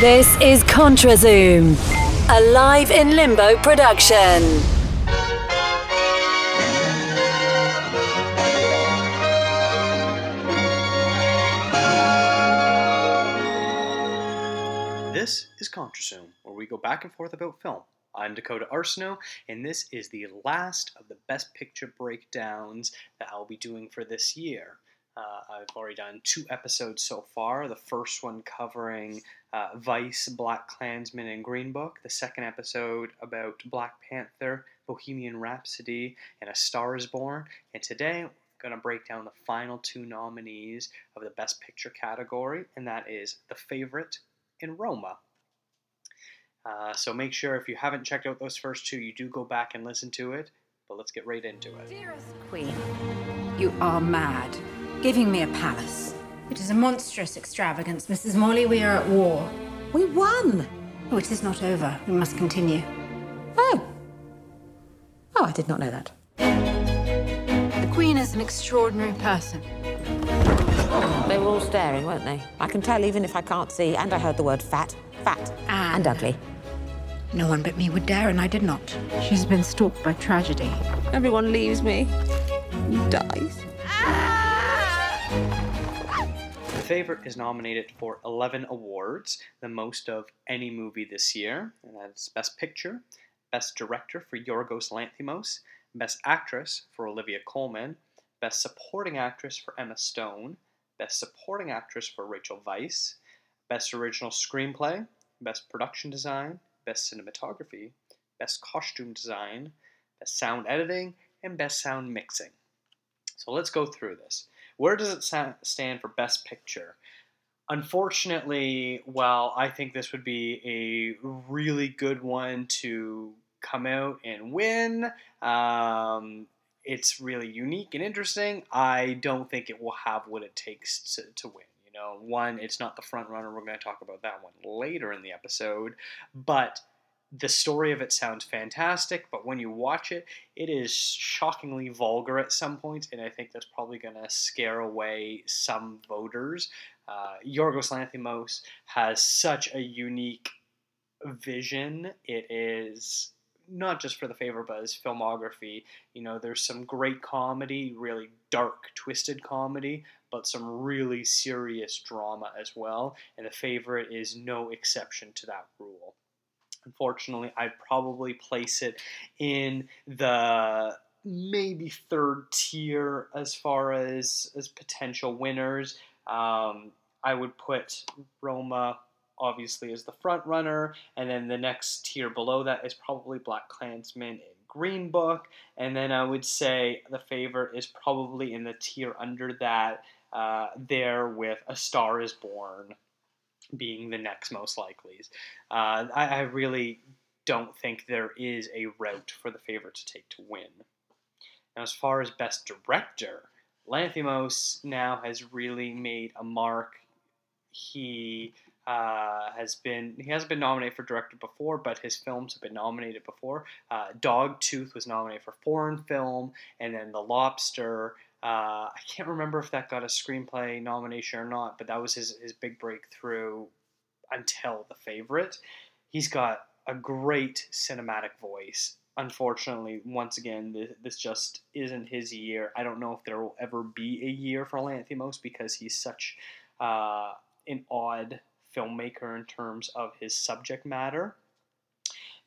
This is ContraZoom, a live in limbo production. This is ContraZoom, where we go back and forth about film. I'm Dakota Arsenault, and this is the last of the Best Picture breakdowns that I'll be doing for this year. Uh, I've already done two episodes so far. The first one covering uh, Vice, Black Klansman, and Green Book. The second episode about Black Panther, Bohemian Rhapsody, and A Star is Born. And today, I'm going to break down the final two nominees of the Best Picture category, and that is The Favorite and Roma. Uh, so make sure if you haven't checked out those first two, you do go back and listen to it. But let's get right into it. Dearest Queen, you are mad. Giving me a palace. It is a monstrous extravagance. Mrs. Morley, we are at war. We won! Oh, it is not over. We must continue. Oh. Oh, I did not know that. The Queen is an extraordinary person. They were all staring, weren't they? I can tell even if I can't see, and I heard the word fat, fat, And- and ugly. No one but me would dare, and I did not. She's been stalked by tragedy. Everyone leaves me. Dies. Favorite is nominated for 11 awards, the most of any movie this year. And that's Best Picture, Best Director for Yorgos Lanthimos, Best Actress for Olivia Colman, Best Supporting Actress for Emma Stone, Best Supporting Actress for Rachel Weisz, Best Original Screenplay, Best Production Design, Best Cinematography, Best Costume Design, Best Sound Editing, and Best Sound Mixing. So let's go through this. Where does it stand for Best Picture? Unfortunately, while I think this would be a really good one to come out and win, um, it's really unique and interesting. I don't think it will have what it takes to, to win. You know, one, it's not the front runner. We're going to talk about that one later in the episode, but the story of it sounds fantastic, but when you watch it, it is shockingly vulgar at some points, and I think that's probably going to scare away some voters. Uh, Yorgos Lanthimos has such a unique vision. It is not just for the favor, but his filmography. You know, there's some great comedy, really dark, twisted comedy, but some really serious drama as well. And the favorite is no exception to that rule. Unfortunately, I'd probably place it in the maybe third tier as far as as potential winners. Um, I would put Roma obviously as the front runner, and then the next tier below that is probably Black Klansman and Green Book, and then I would say the favorite is probably in the tier under that, uh, there with A Star Is Born being the next most likely. Uh, I, I really don't think there is a route for the favorite to take to win. Now, as far as best director, Lanthimos now has really made a mark. He uh, has been he hasn't been nominated for director before, but his films have been nominated before. Uh, Dogtooth was nominated for foreign film, and then The Lobster. Uh, I can't remember if that got a screenplay nomination or not, but that was his, his big breakthrough until The Favorite. He's got a great cinematic voice. Unfortunately, once again, this, just isn't his year. I don't know if there will ever be a year for Lanthimos because he's such uh, an odd filmmaker in terms of his subject matter.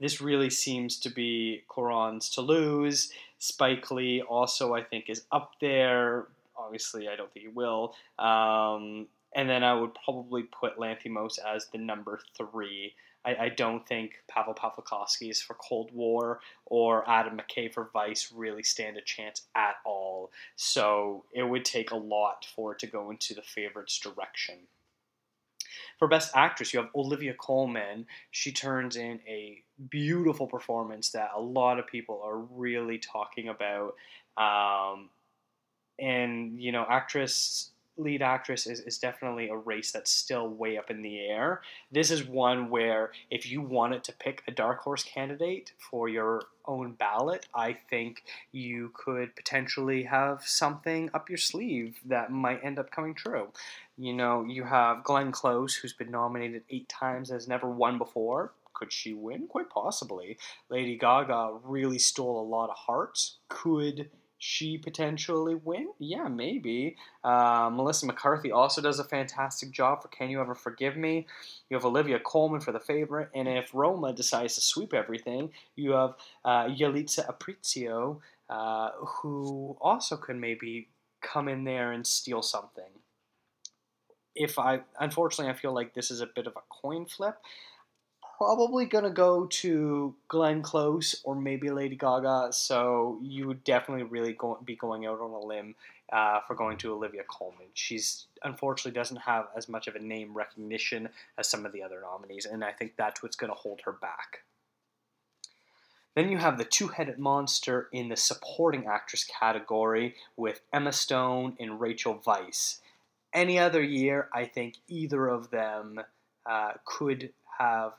This really seems to be Cuaron's to lose. Spike Lee also, I think, is up there. Obviously, I don't think he will. Um, and then I would probably put Lanthimos as the number three. I, I don't think Paweł Pawlikowski's for Cold War or Adam McKay for Vice really stand a chance at all. So it would take a lot for it to go into the favorites direction. For Best Actress, you have Olivia Colman. She turns in a beautiful performance that a lot of people are really talking about. Um, and, you know, actress lead actress is, is definitely a race that's still way up in the air. This is one where if you wanted to pick a dark horse candidate for your own ballot, I think you could potentially have something up your sleeve that might end up coming true. You know, you have Glenn Close, who's been nominated eight times, has never won before. Could she win? Quite possibly. Lady Gaga really stole a lot of hearts. Could she potentially win? Yeah, maybe. Uh, Melissa McCarthy also does a fantastic job for Can You Ever Forgive Me? You have Olivia Colman for the favorite, and if Roma decides to sweep everything, you have uh, Yalitza uh, who also could maybe come in there and steal something. If I, unfortunately, I feel like this is a bit of a coin flip probably to go to Glenn Close or maybe Lady Gaga. So you would definitely really go, be going out on a limb uh, for going to Olivia Colman. She's unfortunately doesn't have as much of a name recognition as some of the other nominees, and I think that's what's to hold her back. Then you have the two headed monster in the supporting actress category with Emma Stone and Rachel Weisz. Any other year, I think either of them uh, could have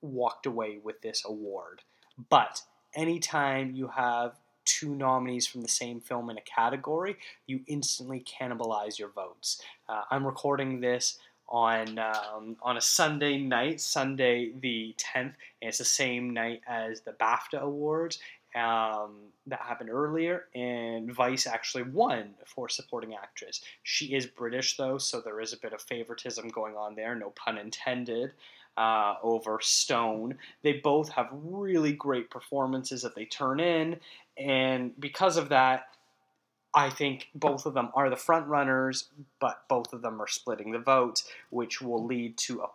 walked away with this award. But anytime you have two nominees from the same film in a category, you instantly cannibalize your votes. Uh, I'm recording this on um, on a Sunday night, Sunday the 10th, and it's the same night as the BAFTA Awards um, that happened earlier, and Weisz actually won for supporting actress. She is British though, so there is a bit of favoritism going on there, no pun intended uh, over Stone. They both have really great performances that they turn in, and because of that, I think both of them are the front runners, but both of them are splitting the vote, which will lead to a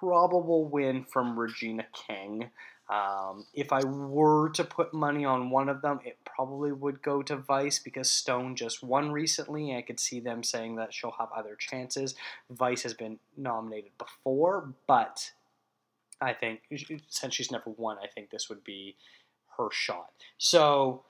probable win from Regina King. Um, if I were to put money on one of them, it probably would go to Weisz because Stone just won recently. I could see them saying that she'll have other chances. Weisz has been nominated before, but I think since she's never won, I think this would be her shot. So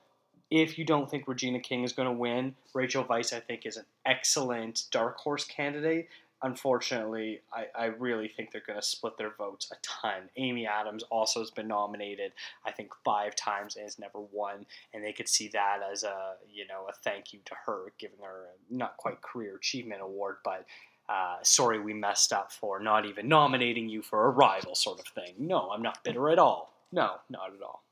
if you don't think Regina King is going to win, Rachel Weisz I think is an excellent dark horse candidate. Unfortunately, I, I really think they're going to split their votes a ton. Amy Adams also has been nominated, I think, five times and has never won, and they could see that as a you know a thank you to her, giving her a not quite career achievement award, but uh, sorry we messed up for not even nominating you for Arrival sort of thing. No, I'm not bitter at all. No, not at all.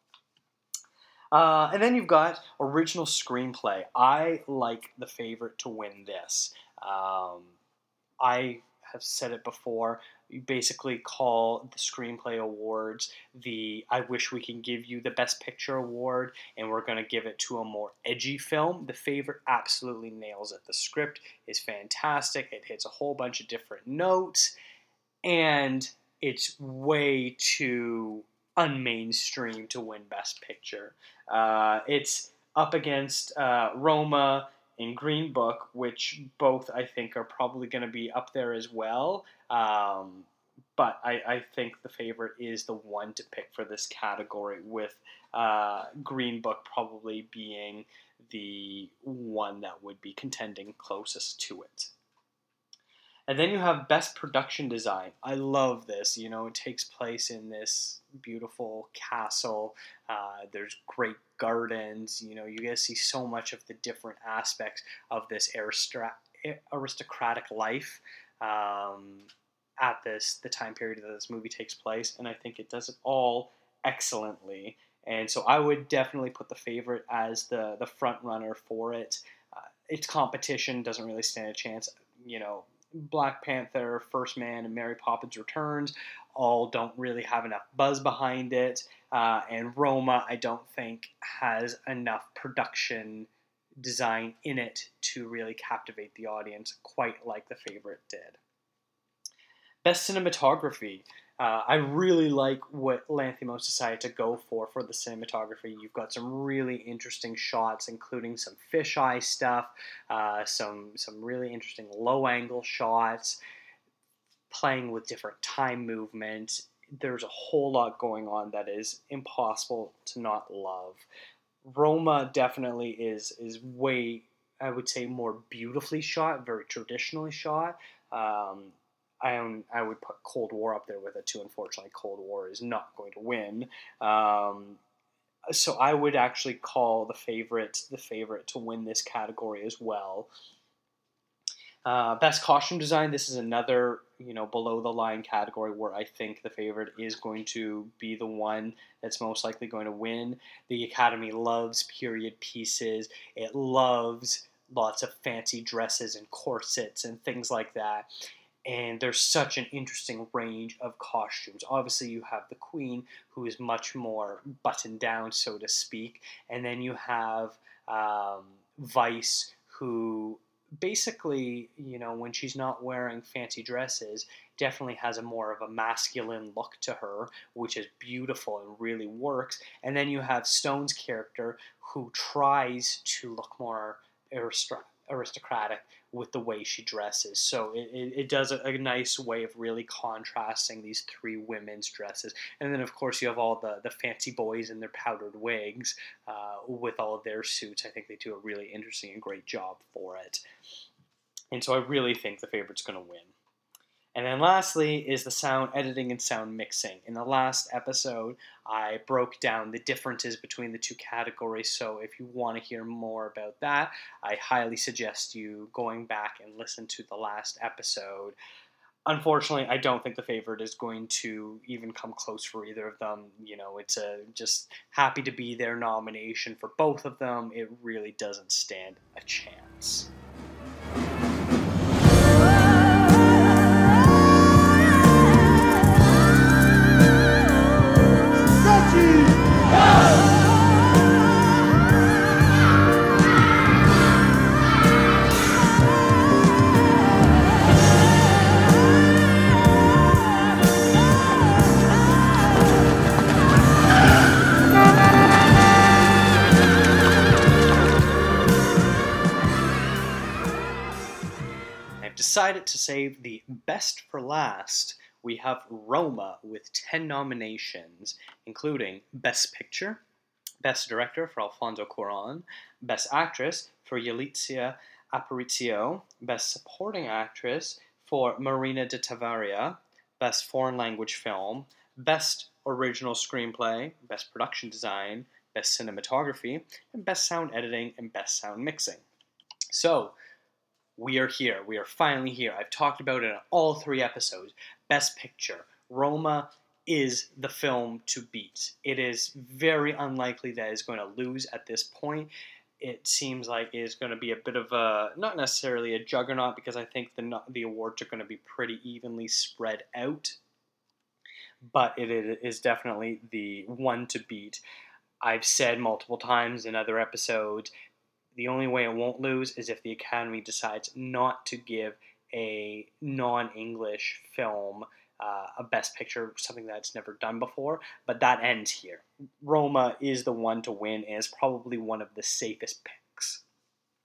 Uh, and then you've got original screenplay. I like the favorite to win this. Um, I have said it before you basically call the screenplay awards the I wish we can give you the best picture award and we're going to give it to a more edgy film. The favorite absolutely nails it. The script is fantastic. It hits a whole bunch of different notes and it's way too unmainstream to win best picture. Uh, it's up against uh, Roma and Green Book, which both I think are probably going to be up there as well. Um, but I, I, think the favorite is the one to pick for this category, with uh, Green Book probably being the one that would be contending closest to it. And then you have Best Production Design. I love this. You know, it takes place in this beautiful castle. Uh, there's great gardens. You know, you get to see so much of the different aspects of this aristocratic life. Um, at this the time period that this movie takes place, and I think it does it all excellently. And so I would definitely put the favorite as the the front runner for it. Uh, its competition doesn't really stand a chance. You know, Black Panther, First Man, and Mary Poppins Returns all don't really have enough buzz behind it. Uh, and Roma, I don't think, has enough production design in it to really captivate the audience quite like the favorite did. Best cinematography. Uh, I really like what Lanthimos decided to go for for the cinematography. You've got some really interesting shots, including some fisheye stuff, uh, some some really interesting low angle shots, playing with different time movement. There's a whole lot going on that is impossible to not love. Roma definitely is is way I would say more beautifully shot, very traditionally shot. Um, I own, I would put Cold War up there with it too. Unfortunately, Cold War is not going to win. Um, so I would actually call the favorite the favorite to win this category as well. Uh, best costume design. This is another you know below the line category where I think the favorite is going to be the one that's most likely going to win. The Academy loves period pieces. It loves lots of fancy dresses and corsets and things like that. And there's such an interesting range of costumes. Obviously, you have the Queen, who is much more buttoned down, so to speak, and then you have um, Weisz, who basically, you know, when she's not wearing fancy dresses, definitely has a more of a masculine look to her, which is beautiful and really works. And then you have Stone's character who tries to look more aristocratic with the way she dresses. So it, it, it does a, a, nice way of really contrasting these three women's dresses. And then, of course, you have all the, the fancy boys in their powdered wigs uh, with all of their suits. I think they do a really interesting and great job for it. And so I really think the favorite's going to win. And then lastly is the sound editing and sound mixing. In the last episode, I broke down the differences between the two categories. So if you want to hear more about that, I highly suggest you going back and listen to the last episode. Unfortunately, I don't think the favorite is going to even come close for either of them. You know, it's a just happy to be their nomination for both of them. It really doesn't stand a chance. Save the best for last. We have Roma with 10 nominations, including Best Picture, Best Director for Alfonso Cuaron, Best Actress for Yalitza Aparicio, Best Supporting Actress for Marina de Tavira, Best Foreign Language Film, Best Original Screenplay, Best Production Design, Best Cinematography, and Best Sound Editing and Best Sound Mixing. So, we are here. We are finally here. I've talked about it in all three episodes. Best Picture. Roma is the film to beat. It is very unlikely that it's going to lose at this point. It seems like it is going to be a bit of a not necessarily a juggernaut because I think the the awards are going to be pretty evenly spread out. But it is definitely the one to beat. I've said multiple times in other episodes the only way it won't lose is if the Academy decides not to give a non English film uh, a Best Picture, something that's never done before. But that ends here. Roma is the one to win and is probably one of the safest picks.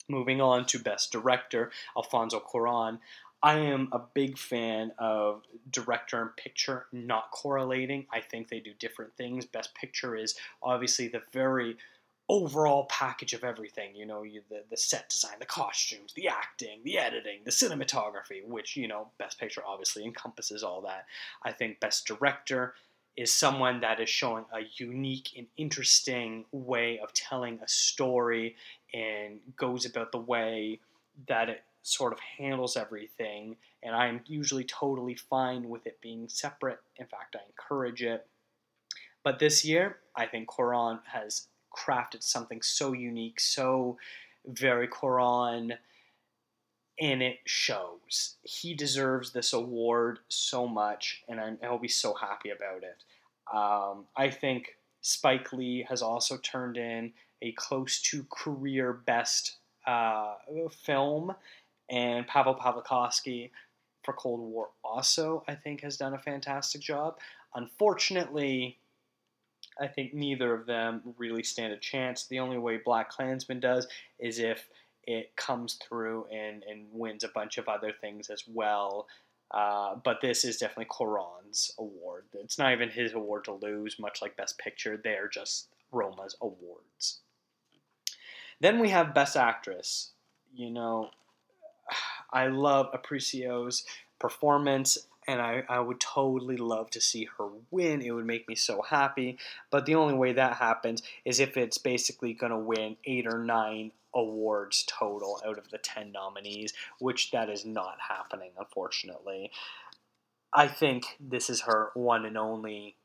Moving on to Best Director, Alfonso Cuaron. I am a big fan of director and picture not correlating. I think they do different things. Best Picture is obviously the very overall package of everything. You know, you, the the set design, the costumes, the acting, the editing, the cinematography, which you know, Best Picture obviously encompasses all that. I think Best Director is someone that is showing a unique and interesting way of telling a story and goes about the way that it sort of handles everything. And I'm usually totally fine with it being separate. In fact, I encourage it. But this year, I think Cuaron has crafted something so unique, so very Cuaron, and it shows. He deserves this award so much, and I'm, I'll be so happy about it. Um, I think Spike Lee has also turned in a close to career best uh, film, and Paweł Pawlikowski for Cold War also, I think, has done a fantastic job. Unfortunately, I think neither of them really stand a chance. The only way Black Klansman does is if it comes through and, and wins a bunch of other things as well. Uh, but this is definitely Cuaron's award. It's not even his award to lose, much like Best Picture. They're just Roma's awards. Then we have Best Actress. you know, I love Aparicio's performance, and I, I would totally love to see her win. It would make me so happy. But the only way that happens is if it's basically going to win eight or nine awards total out of the 10 nominees, which that is not happening, unfortunately. I think this is her one and only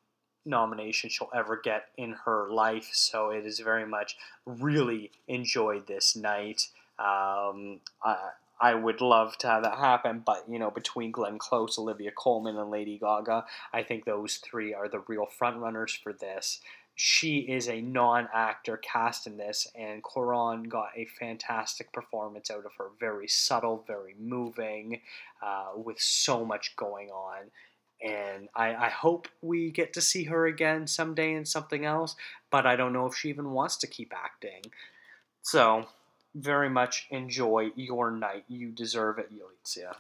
nomination she'll ever get in her life, so it is very much really enjoyed this night. Um, I, I would love to have that happen, but you know, between Glenn Close, Olivia Colman, and Lady Gaga, I think those three are the real frontrunners for this. She is a non-actor cast in this, and Cuarón got a fantastic performance out of her. Very subtle, very moving, uh, with so much going on. And I, I hope we get to see her again someday in something else, but I don't know if she even wants to keep acting. So very much enjoy your night. You deserve it, Yalitza.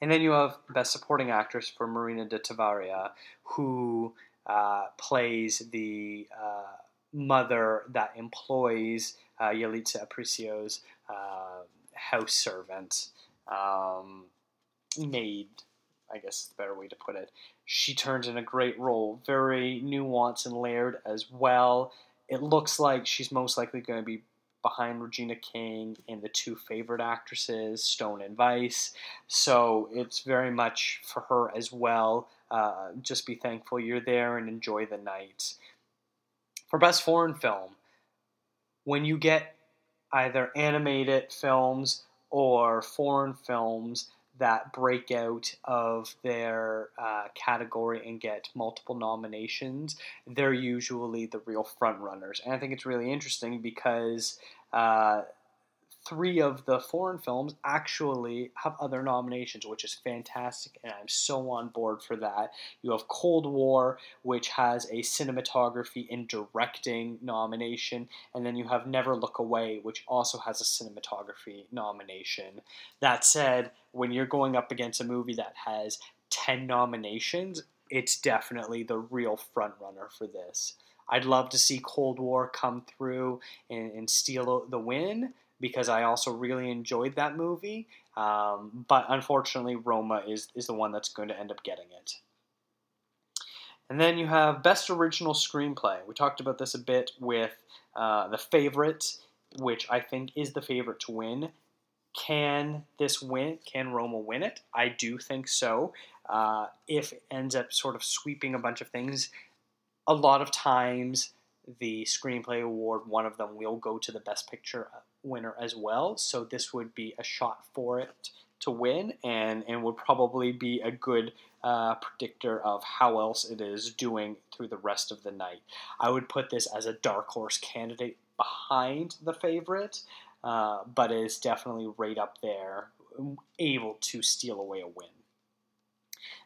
And then you have Best Supporting Actress for Marina de Tavira, who uh, plays the uh, mother that employs uh, Yalitza Aparicio's uh, house servant, um, maid, I guess is the better way to put it. She turns in a great role, very nuanced and layered as well. It looks like she's most likely going to be behind Regina King and the two favorite actresses, Stone and Weisz. So it's very much for her as well. Uh, just be thankful you're there and enjoy the night. For Best Foreign Film, when you get either animated films or foreign films that break out of their uh, category and get multiple nominations, they're usually the real front runners. And I think it's really interesting because uh, three of the foreign films actually have other nominations, which is fantastic, and I'm so on board for that. You have Cold War, which has a cinematography and directing nomination, and then you have Never Look Away, which also has a cinematography nomination. That said, when you're going up against a movie that has 10 nominations, it's definitely the real frontrunner for this. I'd love to see Cold War come through and, and steal the win because I also really enjoyed that movie. Um, but unfortunately, Roma is, is the one that's going to end up getting it. And then you have Best Original Screenplay. We talked about this a bit with uh, The Favorite, which I think is the favorite to win. Can this win? Can Roma win it? I do think so. Uh, if it ends up sort of sweeping a bunch of things, a lot of times the screenplay award, one of them will go to the best picture winner as well. So this would be a shot for it to win, and and would probably be a good uh, predictor of how else it is doing through the rest of the night. I would put this as a dark horse candidate behind the favorite, uh, but is definitely right up there, able to steal away a win.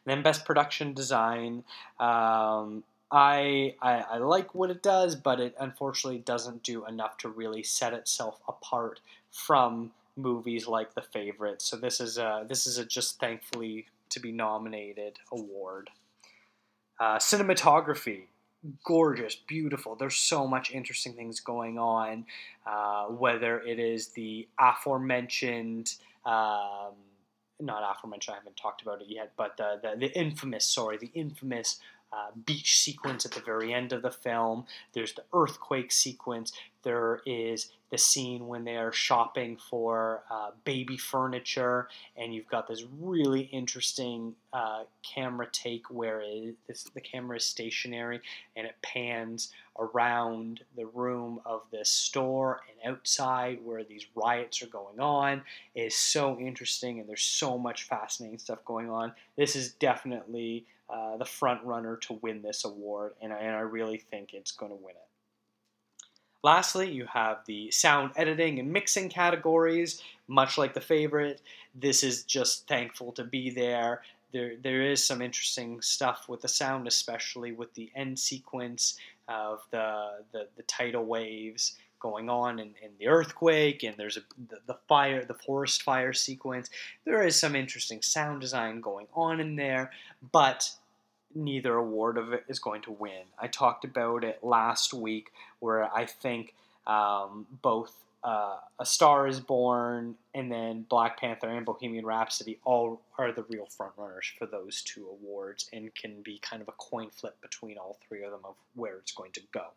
And then best production design. Um, I, I, I like what it does, but it unfortunately doesn't do enough to really set itself apart from movies like The Favorite. So this is a this is a just thankfully to be nominated award. Uh, cinematography, gorgeous, beautiful. There's so much interesting things going on. Uh, whether it is the aforementioned. Um, not aforementioned, I haven't talked about it yet, but the, the, the infamous, sorry, the infamous uh, beach sequence at the very end of the film. There's the earthquake sequence. There is the scene when they're shopping for uh, baby furniture, and you've got this really interesting uh, camera take where it, this, the camera is stationary and it pans around the room of this store and outside where these riots are going on. It is so interesting, and there's so much fascinating stuff going on. This is definitely uh, the front runner to win this award, and I, and I really think it's going to win it. Lastly, you have the sound editing and mixing categories, much like the favorite. This is just thankful to be there. There, there is some interesting stuff with the sound, especially with the end sequence of the the, the tidal waves going on in, in the earthquake, and there's a, the, the fire, the forest fire sequence. There is some interesting sound design going on in there, but neither award of it is going to win. I talked about it last week where I think um, both uh, A Star Is Born, and then Black Panther and Bohemian Rhapsody all are the real frontrunners for those two awards, and can be kind of a coin flip between all three of them of where it's going to go.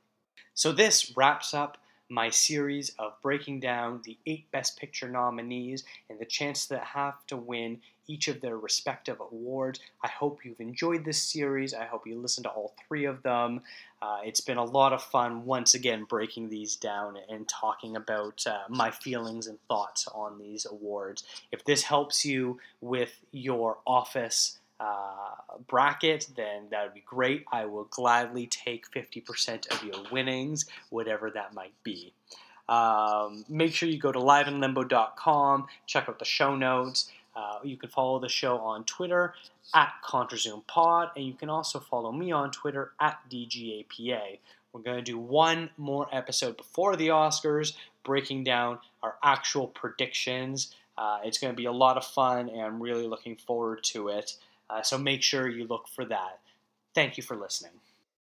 So this wraps up my series of breaking down the eight Best Picture nominees and the chance that have to win each of their respective awards. I hope you've enjoyed this series. I hope you listened to all three of them. Uh, it's been a lot of fun once again breaking these down and talking about uh, my feelings and thoughts on these awards. If this helps you with your office, uh, bracket, then that would be great. I will gladly take 50% of your winnings, whatever that might be. Um, make sure you go to liveinlimbo.com, check out the show notes. Uh, you can follow the show on Twitter at ContraZoomPod, and you can also follow me on Twitter at DGAPA. We're going to do one more episode before the Oscars, breaking down our actual predictions. Uh, it's going to be a lot of fun, and I'm really looking forward to it. Uh, so make sure you look for that. Thank you for listening.